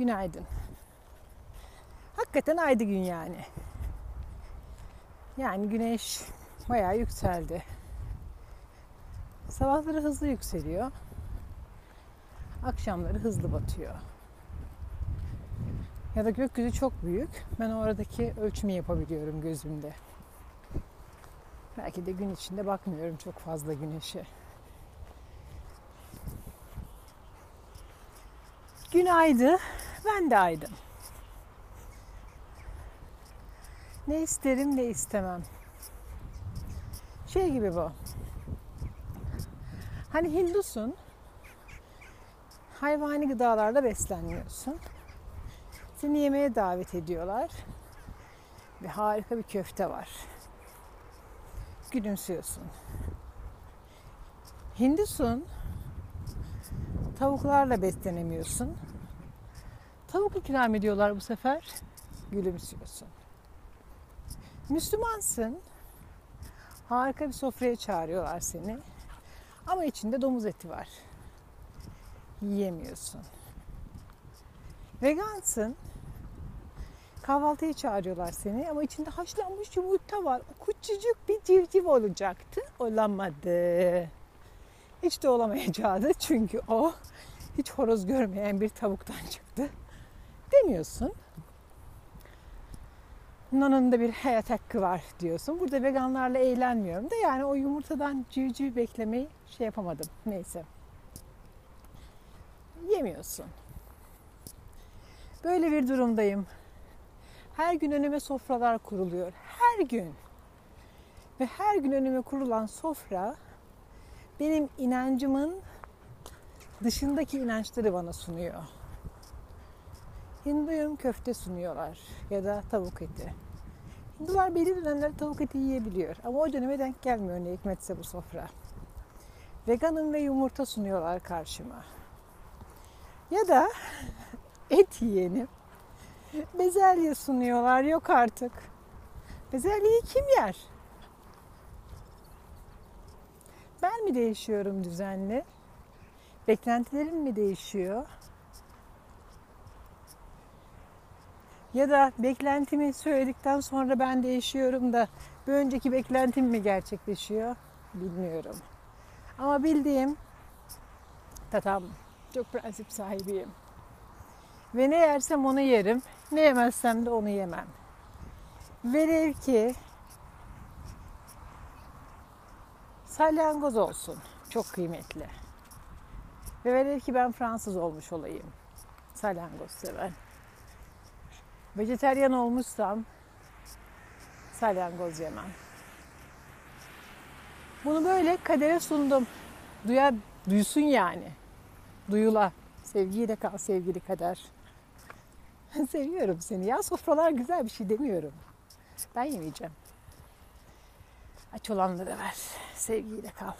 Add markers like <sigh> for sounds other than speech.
Günaydın. Hakikaten aydı gün yani. Yani güneş bayağı yükseldi. Sabahları hızlı yükseliyor. Akşamları hızlı batıyor. Ya da gökyüzü çok büyük. Ben oradaki ölçümü yapabiliyorum gözümde. Belki de gün içinde bakmıyorum çok fazla güneşe. Günaydı, ben de aydım. Ne isterim ne istemem. Şey gibi bu. Hani Hindusun, hayvani gıdalarla beslenmiyorsun. Seni yemeğe davet ediyorlar ve harika bir köfte var. Gülümsüyorsun. Hindusun, tavuklarla beslenemiyorsun. Tavuk ikram ediyorlar bu sefer, gülümsüyorsun. Müslümansın, harika bir sofraya çağırıyorlar seni. Ama içinde domuz eti var. Yiyemiyorsun. Vegansın. Kahvaltıya çağırıyorlar seni ama içinde haşlanmış yumurta var. O küçücük bir civciv olacaktı. Olamadı. Hiç de olamayacaktı çünkü o hiç horoz görmeyen bir tavuktan çıktı. Demiyorsun. Nana'nın da bir hayat hakkı var diyorsun. Burada veganlarla eğlenmiyorum da yani o yumurtadan civciv beklemeyi şey yapamadım. Neyse. Yemiyorsun. Böyle bir durumdayım. Her gün önüme sofralar kuruluyor. Her gün. Ve her gün önüme kurulan sofra benim inancımın dışındaki inançları bana sunuyor. Hinduyum köfte sunuyorlar ya da tavuk eti. Hindular belli dönemlerde tavuk eti yiyebiliyor ama o döneme denk gelmiyor ne hikmetse bu sofra. Veganım ve yumurta sunuyorlar karşıma. Ya da <laughs> et yiyenim. Bezelye sunuyorlar yok artık. Bezelyeyi kim yer? Ben mi değişiyorum düzenli? Beklentilerim mi değişiyor? Ya da beklentimi söyledikten sonra ben değişiyorum da bir önceki beklentim mi gerçekleşiyor? Bilmiyorum. Ama bildiğim tatam çok prensip sahibiyim. Ve ne yersem onu yerim. Ne yemezsem de onu yemem. Velev ki salyangoz olsun. Çok kıymetli. Ve velev ki ben Fransız olmuş olayım. Salyangoz seven. Vejeteryan olmuşsam salyangoz yemem. Bunu böyle kadere sundum. Duya, duysun yani. Duyula. Sevgiyle kal sevgili kader. Seviyorum seni. Ya sofralar güzel bir şey demiyorum. Ben yemeyeceğim. Aç olanları ver. Sevgiyle kal.